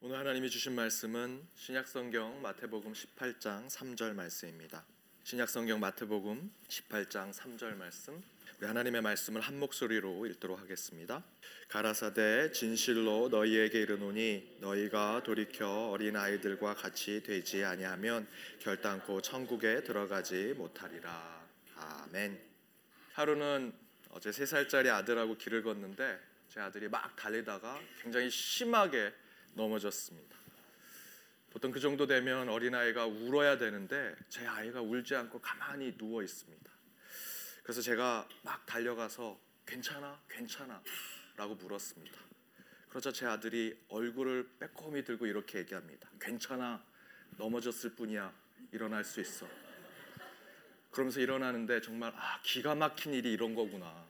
오늘 하나님이 주신 말씀은 신약성경 마태복음 18장 3절 말씀입니다. 신약성경 마태복음 18장 3절 말씀. 하나님의 말씀을 한 목소리로 읽도록 하겠습니다. 가라사대 진실로 너희에게 이르노니 너희가 돌이켜 어린 아이들과 같이 되지 아니하면 결단코 천국에 들어가지 못하리라. 아멘. 하루는 어제 세 살짜리 아들하고 길을 걷는데 제 아들이 막 달리다가 굉장히 심하게 넘어졌습니다. 보통 그 정도 되면 어린아이가 울어야 되는데 제 아이가 울지 않고 가만히 누워 있습니다. 그래서 제가 막 달려가서 괜찮아? 괜찮아? 라고 물었습니다. 그러자 제 아들이 얼굴을 빼꼼히 들고 이렇게 얘기합니다. 괜찮아. 넘어졌을 뿐이야. 일어날 수 있어. 그러면서 일어나는데 정말 아 기가 막힌 일이 이런 거구나.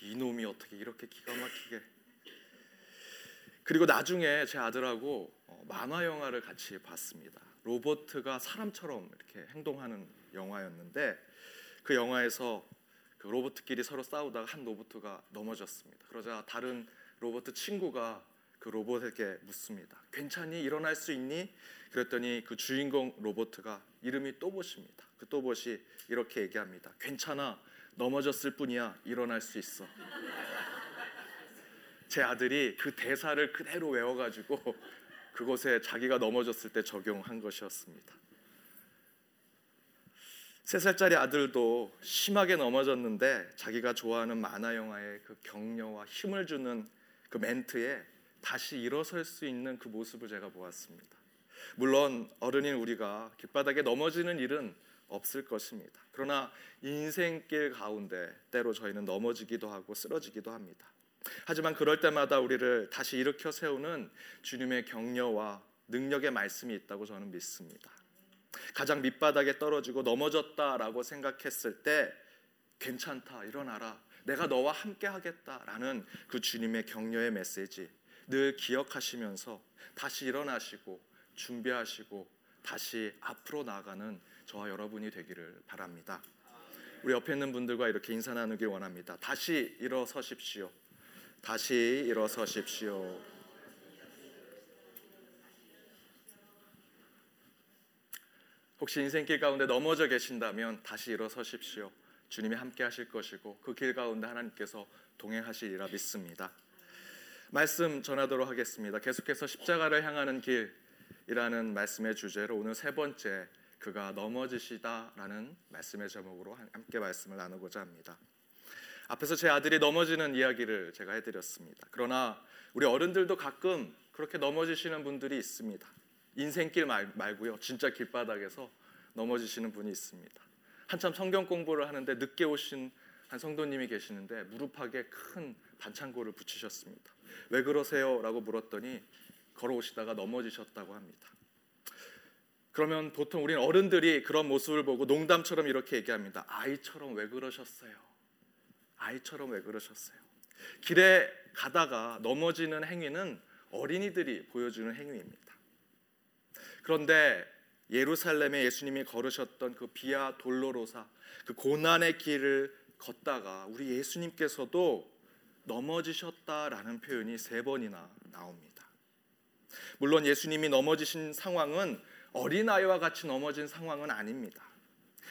이놈이 어떻게 이렇게 기가 막히게 그리고 나중에 제 아들하고 어, 만화 영화를 같이 봤습니다. 로버트가 사람처럼 이렇게 행동하는 영화였는데 그 영화에서 그 로버트끼리 서로 싸우다가 한 로버트가 넘어졌습니다. 그러자 다른 로버트 친구가 그 로봇에게 묻습니다. 괜찮니? 일어날 수 있니? 그랬더니 그 주인공 로버트가 이름이 또봇입니다. 그 또봇이 이렇게 얘기합니다. 괜찮아. 넘어졌을 뿐이야. 일어날 수 있어. 제 아들이 그 대사를 그대로 외워가지고 그곳에 자기가 넘어졌을 때 적용한 것이었습니다. 세 살짜리 아들도 심하게 넘어졌는데 자기가 좋아하는 만화 영화의 그 격려와 힘을 주는 그 멘트에 다시 일어설 수 있는 그 모습을 제가 보았습니다. 물론 어른인 우리가 길바닥에 넘어지는 일은 없을 것입니다. 그러나 인생길 가운데 때로 저희는 넘어지기도 하고 쓰러지기도 합니다. 하지만 그럴 때마다 우리를 다시 일으켜 세우는 주님의 격려와 능력의 말씀이 있다고 저는 믿습니다. 가장 밑바닥에 떨어지고 넘어졌다라고 생각했을 때 괜찮다 일어나라 내가 너와 함께 하겠다라는 그 주님의 격려의 메시지 늘 기억하시면서 다시 일어나시고 준비하시고 다시 앞으로 나가는 저와 여러분이 되기를 바랍니다. 우리 옆에 있는 분들과 이렇게 인사 나누길 원합니다. 다시 일어서십시오. 다시 일어서십시오. 혹시 인생길 가운데 넘어져 계신다면 다시 일어서십시오. 주님이 함께 하실 것이고 그 길 가운데 하나님께서 동행하시리라 믿습니다. 말씀 전하도록 하겠습니다. 계속해서 십자가를 향하는 길이라는 말씀의 주제로 오늘 세 번째 그가 넘어지시다라는 말씀의 제목으로 함께 말씀을 나누고자 합니다. 앞에서 제 아들이 넘어지는 이야기를 제가 해드렸습니다. 그러나 우리 어른들도 가끔 그렇게 넘어지시는 분들이 있습니다. 인생길 말, 말고요, 진짜 길바닥에서 넘어지시는 분이 있습니다. 한참 성경 공부를 하는데 늦게 오신 한 성도님이 계시는데 무릎팍에 큰 반창고를 붙이셨습니다. 왜 그러세요? 라고 물었더니 걸어오시다가 넘어지셨다고 합니다. 그러면 보통 우리는 어른들이 그런 모습을 보고 농담처럼 이렇게 얘기합니다. 아이처럼 왜 그러셨어요? 아이처럼 왜 그러셨어요? 길에 가다가 넘어지는 행위는 어린이들이 보여주는 행위입니다. 그런데 예루살렘에 예수님이 걸으셨던 그 비아 돌로로사 그 고난의 길을 걷다가 우리 예수님께서도 넘어지셨다라는 표현이 세 번이나 나옵니다. 물론 예수님이 넘어지신 상황은 어린아이와 같이 넘어진 상황은 아닙니다.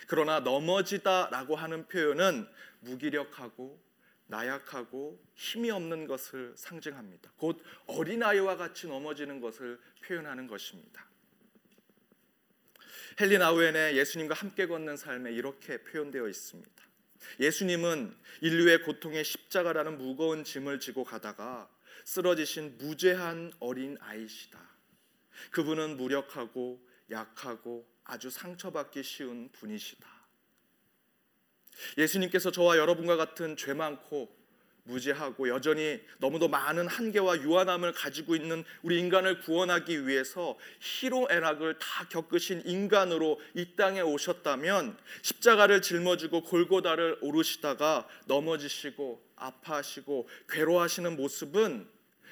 그러나 넘어지다라고 하는 표현은 무기력하고 나약하고 힘이 없는 것을 상징합니다. 곧 어린아이와 같이 넘어지는 것을 표현하는 것입니다. 헨리 나우엔의 예수님과 함께 걷는 삶에 이렇게 표현되어 있습니다. 예수님은 인류의 고통의 십자가라는 무거운 짐을 지고 가다가 쓰러지신 무죄한 어린 아이시다. 그분은 무력하고 약하고 아주 상처받기 쉬운 분이시다. 예수님께서 저와 여러분과 같은 죄 많고 무지하고 여전히 너무도 많은 한계와 유한함을 가지고 있는 우리 인간을 구원하기 위해서 희롱애락을 다 겪으신 인간으로 이 땅에 오셨다면 십자가를 짊어지고 골고다를 오르시다가 넘어지시고 아파하시고 괴로워하시는 모습은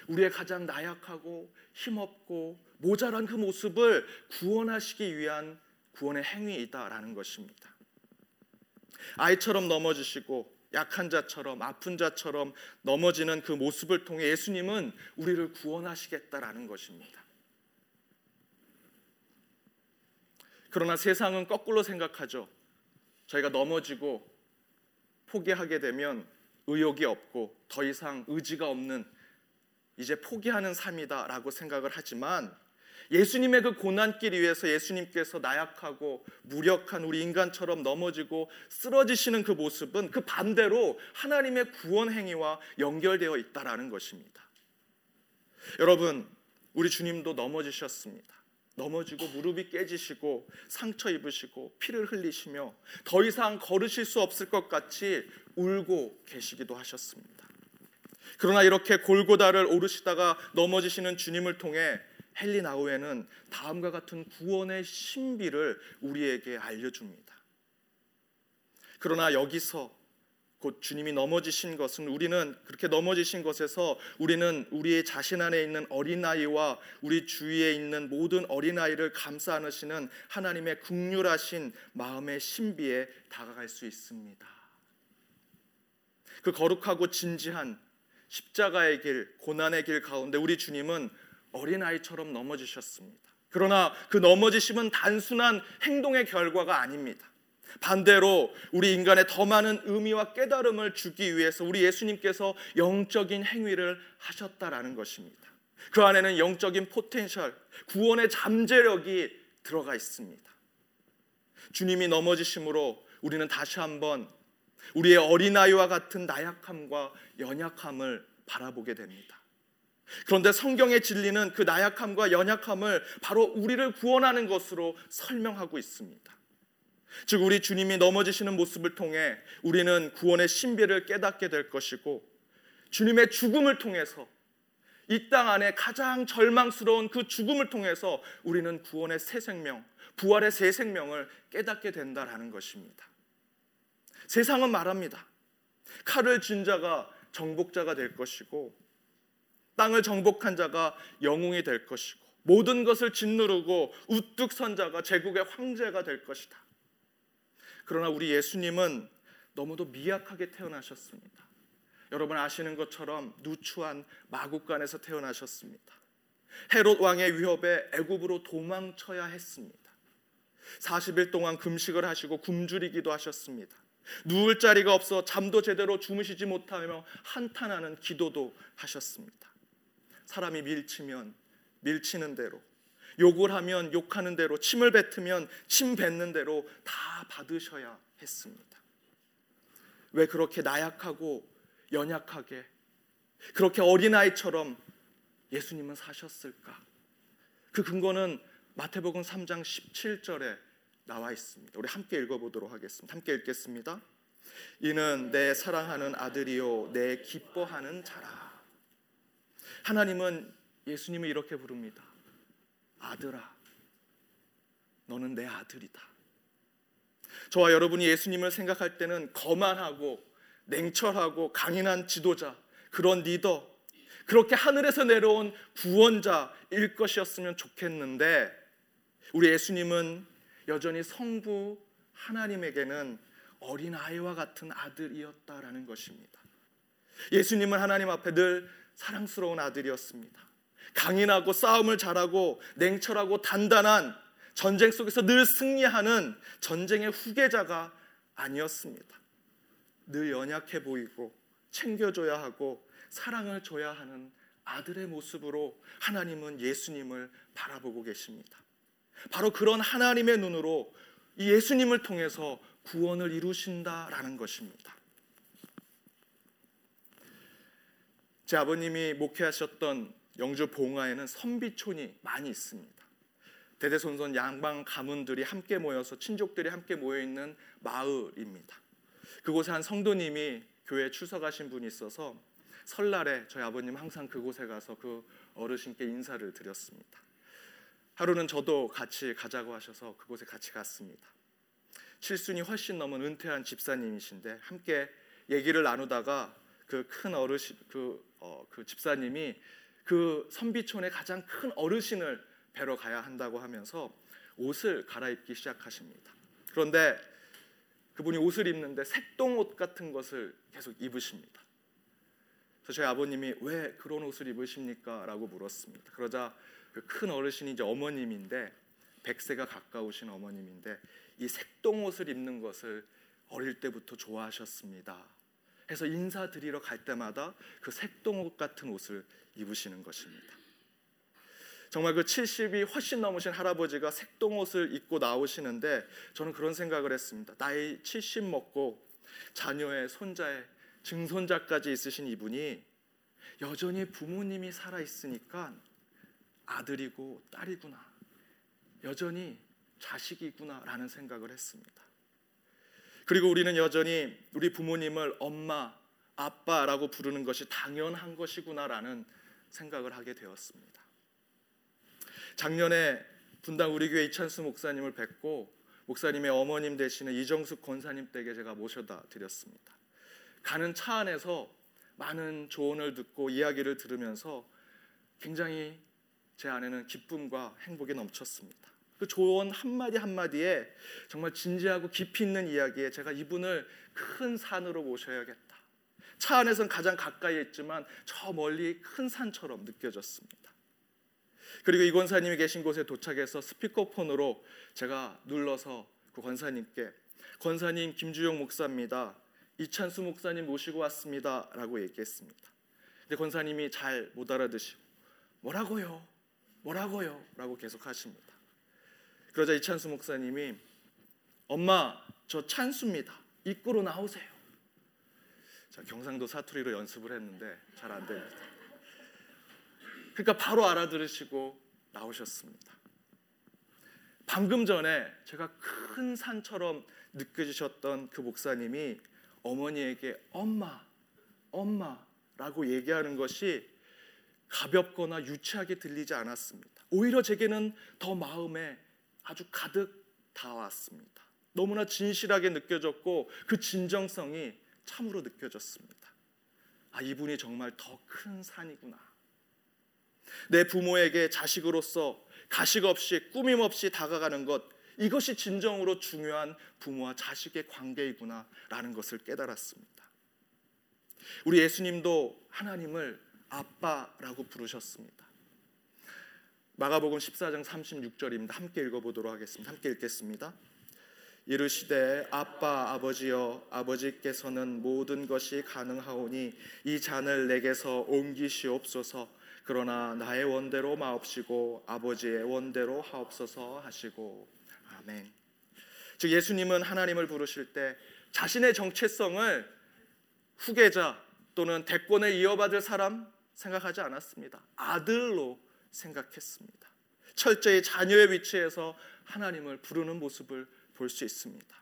우리의 가장 나약하고 힘없고 모자란 그 모습을 구원하시기 위한 구원의 행위이다라는 것입니다. 아이처럼 넘어지시고 약한 자처럼 아픈 자처럼 넘어지는 그 모습을 통해 예수님은 우리를 구원하시겠다라는 것입니다. 그러나 세상은 거꾸로 생각하죠. 저희가 넘어지고 포기하게 되면 의욕이 없고 더 이상 의지가 없는 이제 포기하는 삶이다라고 생각을 하지만 예수님의 그 고난길 위에서 예수님께서 나약하고 무력한 우리 인간처럼 넘어지고 쓰러지시는 그 모습은 그 반대로 하나님의 구원 행위와 연결되어 있다라는 것입니다. 여러분, 우리 주님도 넘어지셨습니다. 넘어지고 무릎이 깨지시고 상처 입으시고 피를 흘리시며 더 이상 걸으실 수 없을 것 같이 울고 계시기도 하셨습니다. 그러나 이렇게 골고다를 오르시다가 넘어지시는 주님을 통해 헨리 나우에는 다음과 같은 구원의 신비를 우리에게 알려줍니다. 그러나 여기서 곧 주님이 넘어지신 것은 우리는 그렇게 넘어지신 것에서 우리는 우리의 자신 안에 있는 어린아이와 우리 주위에 있는 모든 어린아이를 감싸 안으시는 하나님의 극률하신 마음의 신비에 다가갈 수 있습니다. 그 거룩하고 진지한 십자가의 길, 고난의 길 가운데 우리 주님은 어린아이처럼 넘어지셨습니다. 그러나 그 넘어지심은 단순한 행동의 결과가 아닙니다. 반대로 우리 인간에 더 많은 의미와 깨달음을 주기 위해서 우리 예수님께서 영적인 행위를 하셨다라는 것입니다. 그 안에는 영적인 potential, 구원의 잠재력이 들어가 있습니다. 주님이 넘어지심으로 우리는 다시 한번 우리의 어린아이와 같은 나약함과 연약함을 바라보게 됩니다. 그런데 성경의 진리는 그 나약함과 연약함을 바로 우리를 구원하는 것으로 설명하고 있습니다. 즉 우리 주님이 넘어지시는 모습을 통해 우리는 구원의 신비를 깨닫게 될 것이고 주님의 죽음을 통해서 이 땅 안에 가장 절망스러운 그 죽음을 통해서 우리는 구원의 새 생명, 부활의 새 생명을 깨닫게 된다라는 것입니다. 세상은 말합니다. 칼을 쥔 자가 정복자가 될 것이고 땅을 정복한 자가 영웅이 될 것이고 모든 것을 짓누르고 우뚝 선 자가 제국의 황제가 될 것이다. 그러나 우리 예수님은 너무도 미약하게 태어나셨습니다. 여러분 아시는 것처럼 누추한 마국간에서 태어나셨습니다. 헤롯 왕의 위협에 애굽으로 도망쳐야 했습니다. 40일 동안 금식을 하시고 굶주리기도 하셨습니다. 누울 자리가 없어 잠도 제대로 주무시지 못하며 한탄하는 기도도 하셨습니다. 사람이 밀치면 밀치는 대로 욕을 하면 욕하는 대로 침을 뱉으면 침 뱉는 대로 다 받으셔야 했습니다. 왜 그렇게 나약하고 연약하게 그렇게 어린아이처럼 예수님은 사셨을까? 그 근거는 마태복음 3장 17절에 나와 있습니다. 우리 함께 읽어보도록 하겠습니다. 함께 읽겠습니다. 이는 내 사랑하는 아들이요 내 기뻐하는 자라. 하나님은 예수님을 이렇게 부릅니다. 아들아, 너는 내 아들이다. 저와 여러분이 예수님을 생각할 때는 거만하고 냉철하고 강인한 지도자, 그런 리더, 그렇게 하늘에서 내려온 구원자일 것이었으면 좋겠는데, 우리 예수님은 여전히 성부 하나님에게는 어린 아이와 같은 아들이었다라는 것입니다. 예수님은 하나님 앞에 늘 사랑스러운 아들이었습니다. 강인하고 싸움을 잘하고 냉철하고 단단한 전쟁 속에서 늘 승리하는 전쟁의 후계자가 아니었습니다. 늘 연약해 보이고 챙겨줘야 하고 사랑을 줘야 하는 아들의 모습으로 하나님은 예수님을 바라보고 계십니다. 바로 그런 하나님의 눈으로 이 예수님을 통해서 구원을 이루신다라는 것입니다. 제 아버님이 목회하셨던 영주 봉화에는 선비촌이 많이 있습니다. 대대손손 양방 가문들이 함께 모여서 친족들이 함께 모여 있는 마을입니다. 그곳에 한 성도님이 교회에 출석하신 분이 있어서 설날에 저희 아버님 항상 그곳에 가서 그 어르신께 인사를 드렸습니다. 하루는 저도 같이 가자고 하셔서 그곳에 같이 갔습니다. 칠순이 훨씬 넘은 은퇴한 집사님이신데 함께 얘기를 나누다가 그 큰 어르신 그, 어, 그 집사님이 그 선비촌의 가장 큰 어르신을 뵈러 가야 한다고 하면서 옷을 갈아입기 시작하십니다. 그런데 그분이 옷을 입는데 색동 옷 같은 것을 계속 입으십니다. 그래서 저희 아버님이 왜 그런 옷을 입으십니까? 라고 물었습니다. 그러자 그 큰 어르신이 이제 어머님인데 100세가 가까우신 어머님인데 이 색동 옷을 입는 것을 어릴 때부터 좋아하셨습니다. 해서 인사드리러 갈 때마다 그 색동옷 같은 옷을 입으시는 것입니다. 정말 그 70이 훨씬 넘으신 할아버지가 색동옷을 입고 나오시는데 저는 그런 생각을 했습니다. 나이 70 먹고 자녀의 손자의 증손자까지 있으신 이분이 여전히 부모님이 살아 있으니까 아들이고 딸이구나. 여전히 자식이구나라는 생각을 했습니다. 그리고 우리는 여전히 우리 부모님을 엄마, 아빠라고 부르는 것이 당연한 것이구나라는 생각을 하게 되었습니다. 작년에 분당 우리 교회 이찬수 목사님을 뵙고 목사님의 어머님 되시는 이정숙 권사님 댁에 제가 모셔다 드렸습니다. 가는 차 안에서 많은 조언을 듣고 이야기를 들으면서 굉장히 제 안에는 기쁨과 행복이 넘쳤습니다. 그 조언 한마디 한마디에 정말 진지하고 깊이 있는 이야기에 제가 이분을 큰 산으로 모셔야겠다. 차 안에선 가장 가까이 있지만 저 멀리 큰 산처럼 느껴졌습니다. 그리고 이 권사님이 계신 곳에 도착해서 스피커폰으로 제가 눌러서 그 권사님께 권사님 김주영 목사입니다. 이찬수 목사님 모시고 왔습니다라고 얘기했습니다. 근데 권사님이 잘 못 알아듣시고 뭐라고요? 뭐라고요?라고 계속 하십니다. 그러자 이찬수 목사님이 엄마 저 찬수입니다. 입구로 나오세요. 자, 경상도 사투리로 연습을 했는데 잘 안 됩니다. 그러니까 바로 알아들으시고 나오셨습니다. 방금 전에 제가 큰 산처럼 느껴지셨던 그 목사님이 어머니에게 엄마, 엄마라고 얘기하는 것이 가볍거나 유치하게 들리지 않았습니다. 오히려 제게는 더 마음에 아주 가득 닿았습니다. 너무나 진실하게 느껴졌고 그 진정성이 참으로 느껴졌습니다. 아, 이분이 정말 더 큰 산이구나. 내 부모에게 자식으로서 가식 없이 꾸밈 없이 다가가는 것 이것이 진정으로 중요한 부모와 자식의 관계이구나라는 것을 깨달았습니다. 우리 예수님도 하나님을 아빠라고 부르셨습니다. 마가복음 14장 36절입니다. 함께 읽어보도록 하겠습니다. 함께 읽겠습니다. 이르시되 아빠 아버지여 아버지께서는 모든 것이 가능하오니 이 잔을 내게서 옮기시옵소서 그러나 나의 원대로 마옵시고 아버지의 원대로 하옵소서 하시고 아멘. 즉 예수님은 하나님을 부르실 때 자신의 정체성을 후계자 또는 대권을 이어받을 사람 생각하지 않았습니다. 아들로 생각했습니다. 철저히 자녀의 위치에서 하나님을 부르는 모습을 볼 수 있습니다.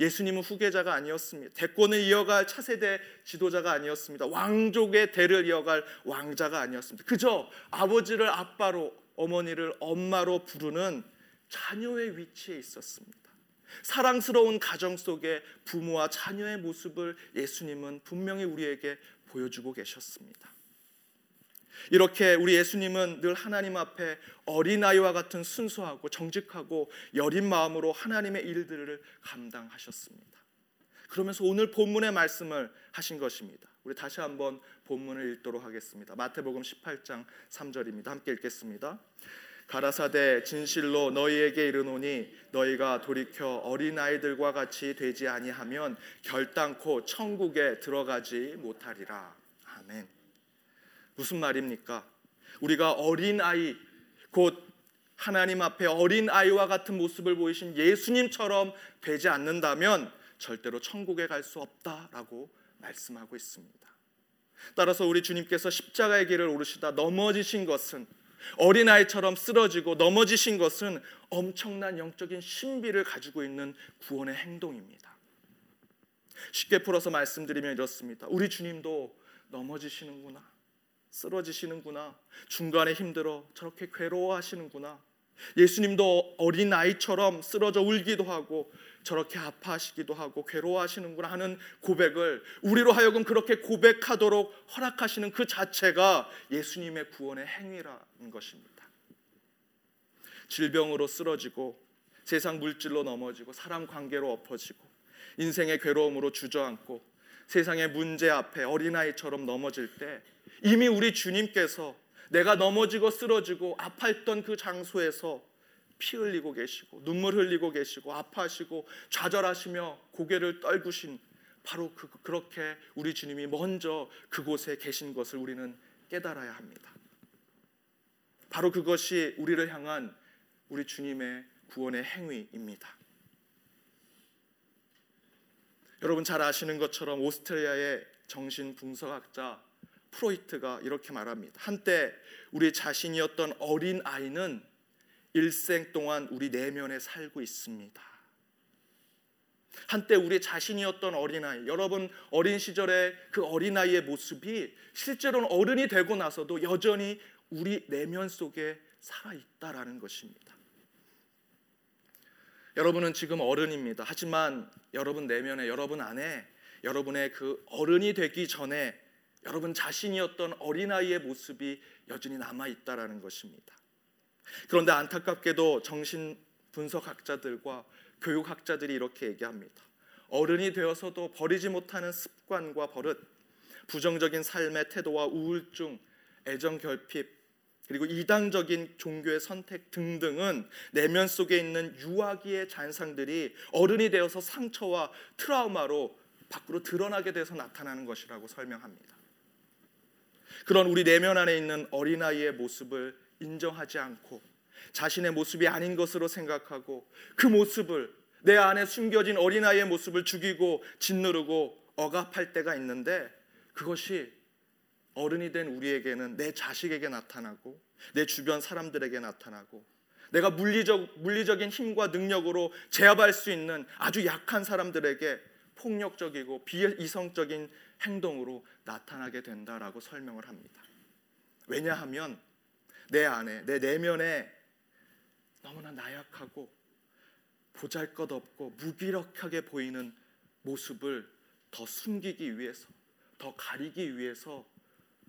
예수님은 후계자가 아니었습니다. 대권을 이어갈 차세대 지도자가 아니었습니다. 왕족의 대를 이어갈 왕자가 아니었습니다. 그저 아버지를 아빠로, 어머니를 엄마로 부르는 자녀의 위치에 있었습니다. 사랑스러운 가정 속에 부모와 자녀의 모습을 예수님은 분명히 우리에게 보여주고 계셨습니다. 이렇게 우리 예수님은 늘 하나님 앞에 어린아이와 같은 순수하고 정직하고 여린 마음으로 하나님의 일들을 감당하셨습니다. 그러면서 오늘 본문의 말씀을 하신 것입니다. 우리 다시 한번 본문을 읽도록 하겠습니다. 마태복음 18장 3절입니다. 함께 읽겠습니다. 가라사대 진실로 너희에게 이르노니 너희가 돌이켜 어린 아이들과 같이 되지 아니하면 결단코 천국에 들어가지 못하리라. 아멘. 무슨 말입니까? 우리가 어린 아이 곧 하나님 앞에 어린 아이와 같은 모습을 보이신 예수님처럼 되지 않는다면 절대로 천국에 갈 수 없다라고 말씀하고 있습니다. 따라서 우리 주님께서 십자가의 길을 오르시다 넘어지신 것은 어린아이처럼 쓰러지고 넘어지신 것은 엄청난 영적인 신비를 가지고 있는 구원의 행동입니다. 쉽게 풀어서 말씀드리면 이렇습니다. 우리 주님도 넘어지시는구나. 쓰러지시는구나. 중간에 힘들어 저렇게 괴로워하시는구나. 예수님도 어린 아이처럼 쓰러져 울기도 하고 저렇게 아파하시기도 하고 괴로워하시는구나 하는 고백을 우리로 하여금 그렇게 고백하도록 허락하시는 그 자체가 예수님의 구원의 행위라는 것입니다. 질병으로 쓰러지고 세상 물질로 넘어지고 사람 관계로 엎어지고 인생의 괴로움으로 주저앉고 세상의 문제 앞에 어린아이처럼 넘어질 때 이미 우리 주님께서 내가 넘어지고 쓰러지고 아파했던 그 장소에서 피 흘리고 계시고 눈물 흘리고 계시고 아파하시고 좌절하시며 고개를 떨구신 바로 그, 그렇게 우리 주님이 먼저 그곳에 계신 것을 우리는 깨달아야 합니다. 바로 그것이 우리를 향한 우리 주님의 구원의 행위입니다. 여러분 잘 아시는 것처럼 오스트리아의 정신 분석학자 프로이트가 이렇게 말합니다. 한때 우리 자신이었던 어린 아이는 일생 동안 우리 내면에 살고 있습니다. 한때 우리 자신이었던 어린아이, 여러분 어린 시절의 그 어린아이의 모습이 실제로는 어른이 되고 나서도 여전히 우리 내면 속에 살아있다라는 것입니다. 여러분은 지금 어른입니다. 하지만 여러분 내면에, 여러분 안에 여러분의 그 어른이 되기 전에 여러분 자신이었던 어린아이의 모습이 여전히 남아 있다라는 것입니다. 그런데 안타깝게도 정신 분석학자들과 교육학자들이 이렇게 얘기합니다. 어른이 되어서도 버리지 못하는 습관과 버릇, 부정적인 삶의 태도와 우울증, 애정 결핍, 그리고 이당적인 종교의 선택 등등은 내면 속에 있는 유아기의 잔상들이 어른이 되어서 상처와 트라우마로 밖으로 드러나게 돼서 나타나는 것이라고 설명합니다. 그런 우리 내면 안에 있는 어린아이의 모습을 인정하지 않고 자신의 모습이 아닌 것으로 생각하고 그 모습을 내 안에 숨겨진 어린아이의 모습을 죽이고 짓누르고 억압할 때가 있는데 그것이 어른이 된 우리에게는 내 자식에게 나타나고 내 주변 사람들에게 나타나고 내가 물리적, 물리적인 힘과 능력으로 제압할 수 있는 아주 약한 사람들에게 폭력적이고 비이성적인 행동으로 나타나게 된다라고 설명을 합니다. 왜냐하면 내 안에 내 내면에 너무나 나약하고 보잘것없고 무기력하게 보이는 모습을 더 숨기기 위해서 더 가리기 위해서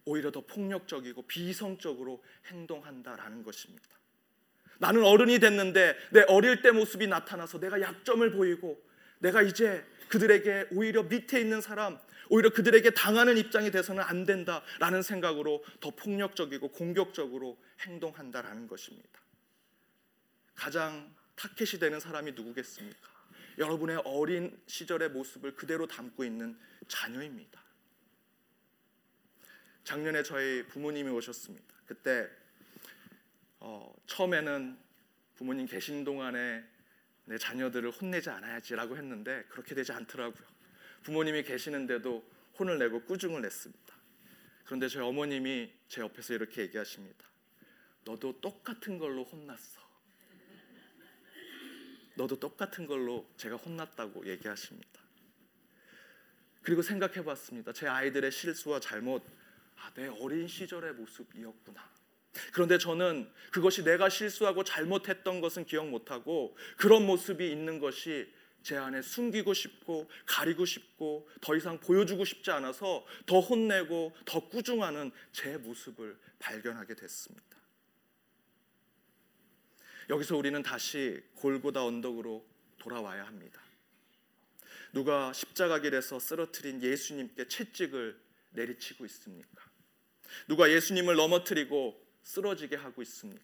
오히려 더 폭력적이고 비성적으로 행동한다라는 것입니다. 나는 어른이 됐는데 내 어릴 때 모습이 나타나서 내가 약점을 보이고 내가 이제 그들에게 오히려 밑에 있는 사람, 오히려 그들에게 당하는 입장이 돼서는 안 된다라는 생각으로 더 폭력적이고 공격적으로 행동한다라는 것입니다. 가장 타켓이 되는 사람이 누구겠습니까? 여러분의 어린 시절의 모습을 그대로 담고 있는 자녀입니다. 작년에 저희 부모님이 오셨습니다. 그때 어, 처음에는 부모님 계신 동안에 내 자녀들을 혼내지 않아야지라고 했는데 그렇게 되지 않더라고요. 부모님이 계시는데도 혼을 내고 꾸중을 냈습니다. 그런데 저희 어머님이 제 옆에서 이렇게 얘기하십니다. 너도 똑같은 걸로 혼났어. 너도 똑같은 걸로 제가 혼났다고 얘기하십니다. 그리고 생각해 봤습니다. 제 아이들의 실수와 잘못, 아, 내 어린 시절의 모습이었구나. 그런데 저는 그것이 내가 실수하고 잘못했던 것은 기억 못하고 그런 모습이 있는 것이 제 안에 숨기고 싶고 가리고 싶고 더 이상 보여주고 싶지 않아서 더 혼내고 더 꾸중하는 제 모습을 발견하게 됐습니다. 여기서 우리는 다시 골고다 언덕으로 돌아와야 합니다. 누가 십자가 길에서 쓰러뜨린 예수님께 채찍을 내리치고 있습니까? 누가 예수님을 넘어뜨리고 쓰러지게 하고 있습니까?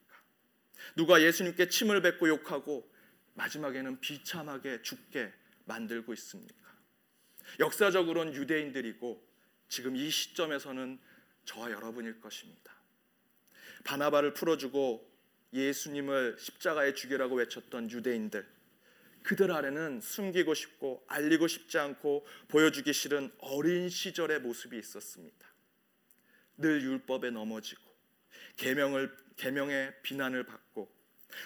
누가 예수님께 침을 뱉고 욕하고 마지막에는 비참하게 죽게 만들고 있습니까? 역사적으로는 유대인들이고 지금 이 시점에서는 저와 여러분일 것입니다. 바나바를 풀어주고 예수님을 십자가에 죽이라고 외쳤던 유대인들 그들 아래는 숨기고 싶고 알리고 싶지 않고 보여주기 싫은 어린 시절의 모습이 있었습니다. 늘 율법에 넘어지고 계명을 계명의 비난을 받고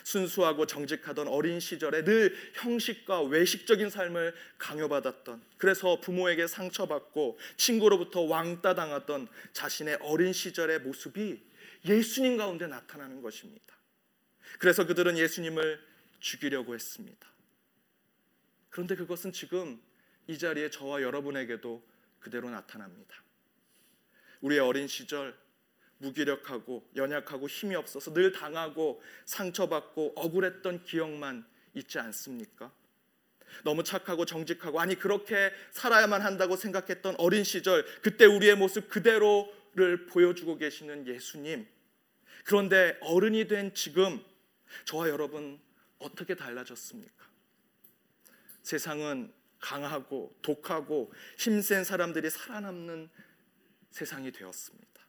순수하고 정직하던 어린 시절에 늘 형식과 외식적인 삶을 강요받았던 그래서 부모에게 상처받고 친구로부터 왕따 당했던 자신의 어린 시절의 모습이 예수님 가운데 나타나는 것입니다. 그래서 그들은 예수님을 죽이려고 했습니다. 그런데 그것은 지금 이 자리에 저와 여러분에게도 그대로 나타납니다. 우리의 어린 시절 무기력하고 연약하고 힘이 없어서 늘 당하고 상처받고 억울했던 기억만 있지 않습니까? 너무 착하고 정직하고 아니 그렇게 살아야만 한다고 생각했던 어린 시절 그때 우리의 모습 그대로를 보여주고 계시는 예수님 그런데 어른이 된 지금 저와 여러분 어떻게 달라졌습니까? 세상은 강하고 독하고 힘센 사람들이 살아남는 세상이 되었습니다.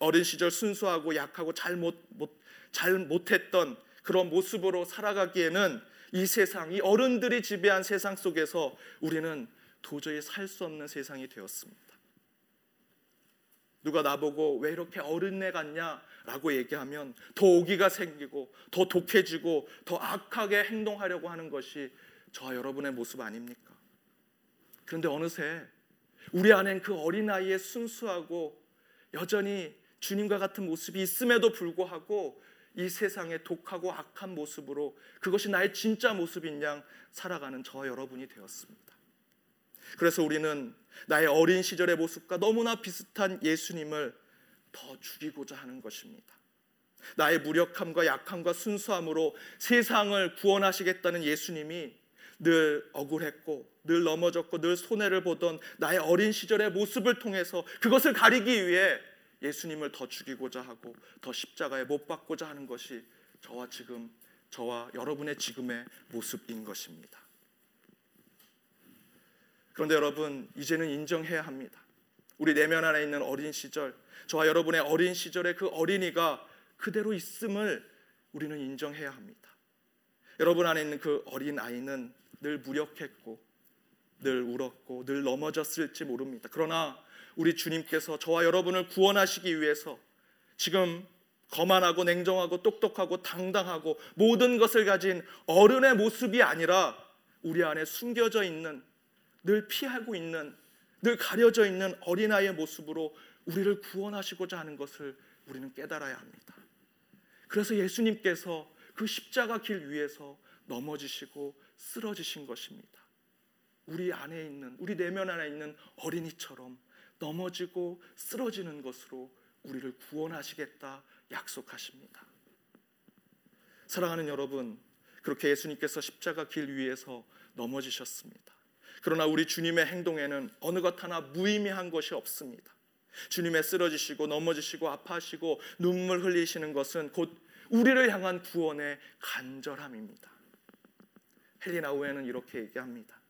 어린 시절 순수하고 약하고 잘못 못, 잘 못했던 그런 모습으로 살아가기에는 이 세상, 이 어른들이 지배한 세상 속에서 우리는 도저히 살 수 없는 세상이 되었습니다. 누가 나보고 왜 이렇게 어른애 같냐라고 얘기하면 더 오기가 생기고 더 독해지고 더 악하게 행동하려고 하는 것이 저와 여러분의 모습 아닙니까? 그런데 어느새 우리 안엔 그 어린아이의 순수하고 여전히 주님과 같은 모습이 있음에도 불구하고 이 세상의 독하고 악한 모습으로 그것이 나의 진짜 모습인 양 살아가는 저 여러분이 되었습니다. 그래서 우리는 나의 어린 시절의 모습과 너무나 비슷한 예수님을 더 죽이고자 하는 것입니다. 나의 무력함과 약함과 순수함으로 세상을 구원하시겠다는 예수님이 늘 억울했고 늘 넘어졌고 늘 손해를 보던 나의 어린 시절의 모습을 통해서 그것을 가리기 위해 예수님을 더 죽이고자 하고 더 십자가에 못 박고자 하는 것이 저와 지금 저와 여러분의 지금의 모습인 것입니다. 그런데 여러분 이제는 인정해야 합니다. 우리 내면 안에 있는 어린 시절, 저와 여러분의 어린 시절의 그 어린이가 그대로 있음을 우리는 인정해야 합니다. 여러분 안에 있는 그 어린 아이는 늘 무력했고 늘 울었고 늘 넘어졌을지 모릅니다. 그러나 우리 주님께서 저와 여러분을 구원하시기 위해서 지금 거만하고 냉정하고 똑똑하고 당당하고 모든 것을 가진 어른의 모습이 아니라 우리 안에 숨겨져 있는 늘 피하고 있는 늘 가려져 있는 어린아이의 모습으로 우리를 구원하시고자 하는 것을 우리는 깨달아야 합니다. 그래서 예수님께서 그 십자가 길 위에서 넘어지시고 쓰러지신 것입니다. 우리 안에 있는 우리 내면 안에 있는 어린이처럼 넘어지고 쓰러지는 것으로 우리를 구원하시겠다 약속하십니다. 사랑하는 여러분, 그렇게 예수님께서 십자가 길 위에서 넘어지셨습니다. 그러나 우리 주님의 행동에는 어느 것 하나 무의미한 것이 없습니다. 주님의 쓰러지시고 넘어지시고 아파하시고 눈물 흘리시는 것은 곧 우리를 향한 구원의 간절함입니다. 헬리나 우에는 이렇게 얘기합니다.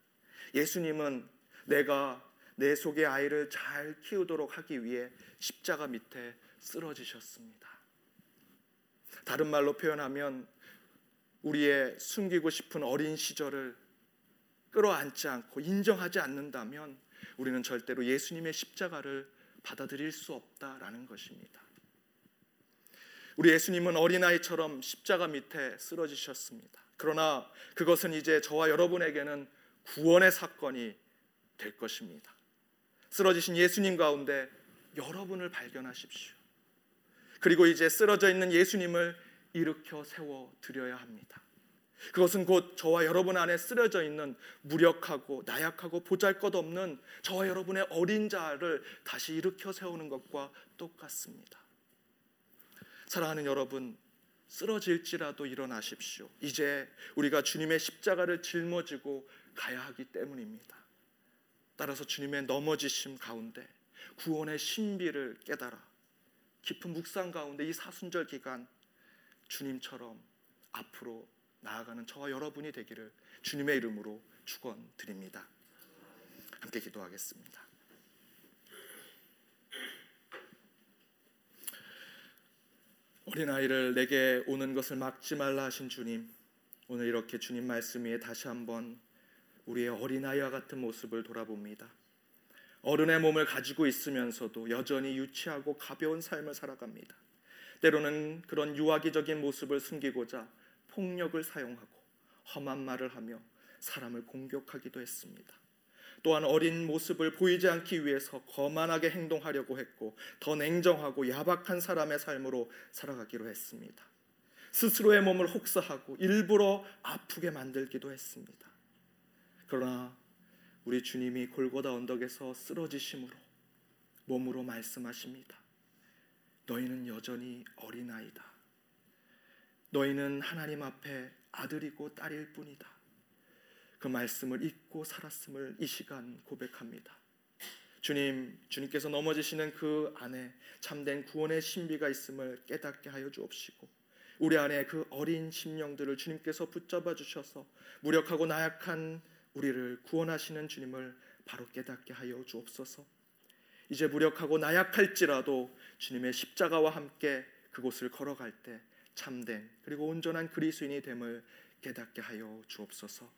예수님은 내가 내 속의 아이를 잘 키우도록 하기 위해 십자가 밑에 쓰러지셨습니다. 다른 말로 표현하면 우리의 숨기고 싶은 어린 시절을 끌어안지 않고 인정하지 않는다면 우리는 절대로 예수님의 십자가를 받아들일 수 없다라는 것입니다. 우리 예수님은 어린아이처럼 십자가 밑에 쓰러지셨습니다. 그러나 그것은 이제 저와 여러분에게는 구원의 사건이 될 것입니다. 쓰러지신 예수님 가운데 여러분을 발견하십시오. 그리고 이제 쓰러져 있는 예수님을 일으켜 세워 드려야 합니다. 그것은 곧 저와 여러분 안에 쓰러져 있는 무력하고 나약하고 보잘것없는 저와 여러분의 어린 자를 다시 일으켜 세우는 것과 똑같습니다. 사랑하는 여러분, 쓰러질지라도 일어나십시오. 이제 우리가 주님의 십자가를 짊어지고 가야 하기 때문입니다. 따라서 주님의 넘어지심 가운데 구원의 신비를 깨달아 깊은 묵상 가운데 이 사순절 기간 주님처럼 앞으로 나아가는 저와 여러분이 되기를 주님의 이름으로 축원드립니다. 함께 기도하겠습니다. 어린아이를 내게 오는 것을 막지 말라 하신 주님 오늘 이렇게 주님 말씀 위에 다시 한번 우리의 어린아이와 같은 모습을 돌아봅니다. 어른의 몸을 가지고 있으면서도 여전히 유치하고 가벼운 삶을 살아갑니다. 때로는 그런 유아기적인 모습을 숨기고자 폭력을 사용하고 험한 말을 하며 사람을 공격하기도 했습니다. 또한 어린 모습을 보이지 않기 위해서 거만하게 행동하려고 했고 더 냉정하고 야박한 사람의 삶으로 살아가기로 했습니다. 스스로의 몸을 혹사하고 일부러 아프게 만들기도 했습니다. 그러나 우리 주님이 골고다 언덕에서 쓰러지심으로 몸으로 말씀하십니다. 너희는 여전히 어린아이다. 너희는 하나님 앞에 아들이고 딸일 뿐이다. 그 말씀을 잊고 살았음을 이 시간 고백합니다. 주님, 주님께서 넘어지시는 그 안에 참된 구원의 신비가 있음을 깨닫게 하여 주옵시고 우리 안에 그 어린 심령들을 주님께서 붙잡아 주셔서 무력하고 나약한 우리를 구원하시는 주님을 바로 깨닫게 하여 주옵소서. 이제 무력하고 나약할지라도 주님의 십자가와 함께 그곳을 걸어갈 때 참된 그리고 온전한 그리스인이 됨을 깨닫게 하여 주옵소서.